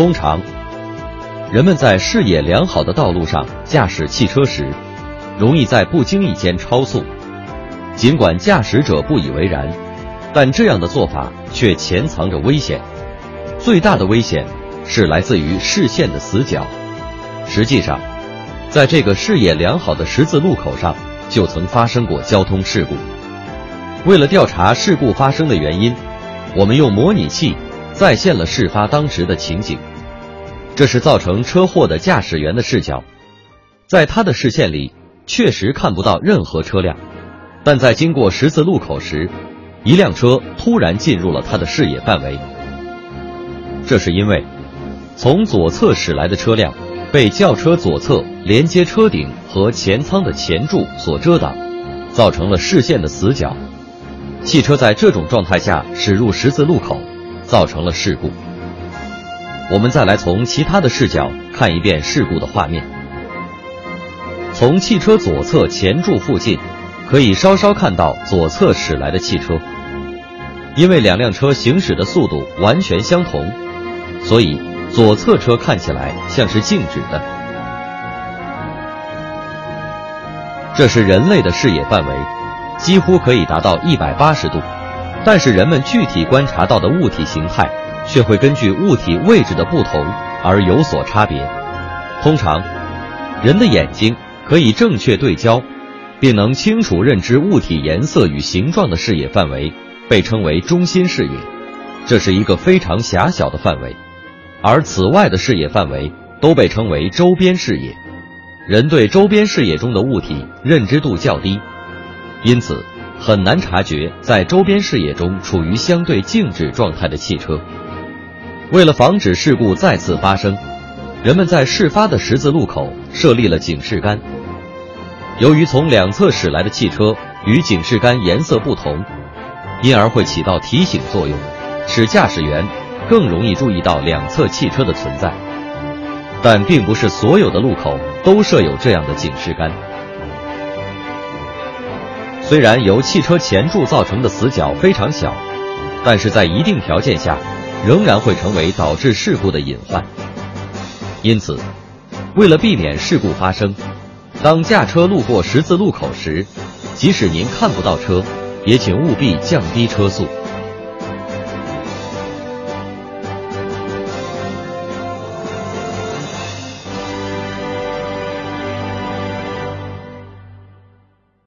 通常，人们在视野良好的道路上驾驶汽车时，容易在不经意间超速。尽管驾驶者不以为然，但这样的做法却潜藏着危险。最大的危险是来自于视线的死角。实际上，在这个视野良好的十字路口上，就曾发生过交通事故。为了调查事故发生的原因，我们用模拟器再现了事发当时的情景。这是造成车祸的驾驶员的视角，在他的视线里确实看不到任何车辆。但在经过十字路口时，一辆车突然进入了他的视野范围。这是因为，从左侧驶来的车辆被轿车左侧连接车顶和前舱的前柱所遮挡，造成了视线的死角。汽车在这种状态下驶入十字路口，造成了事故。我们再来从其他的视角看一遍事故的画面。从汽车左侧前柱附近。可以稍稍看到左侧驶来的汽车，因为两辆车行驶的速度完全相同，所以左侧车看起来像是静止的。这是人类的视野范围，几乎可以达到一百八十度，但是人们具体观察到的物体形态却会根据物体位置的不同而有所差别。通常，人的眼睛可以正确对焦。并能清楚认知物体颜色与形状的视野范围，被称为中心视野。这是一个非常狭小的范围，而此外的视野范围都被称为周边视野。人对周边视野中的物体认知度较低，因此很难察觉在周边视野中处于相对静止状态的汽车。为了防止事故再次发生，人们在事发的十字路口设立了警示杆。由于从两侧驶来的汽车与警示杆颜色不同，因而会起到提醒作用，使驾驶员更容易注意到两侧汽车的存在。但并不是所有的路口都设有这样的警示杆。虽然由汽车前柱造成的死角非常小，但是在一定条件下，仍然会成为导致事故的隐患。因此，为了避免事故发生。当驾车路过十字路口时，即使您看不到车，也请务必降低车速。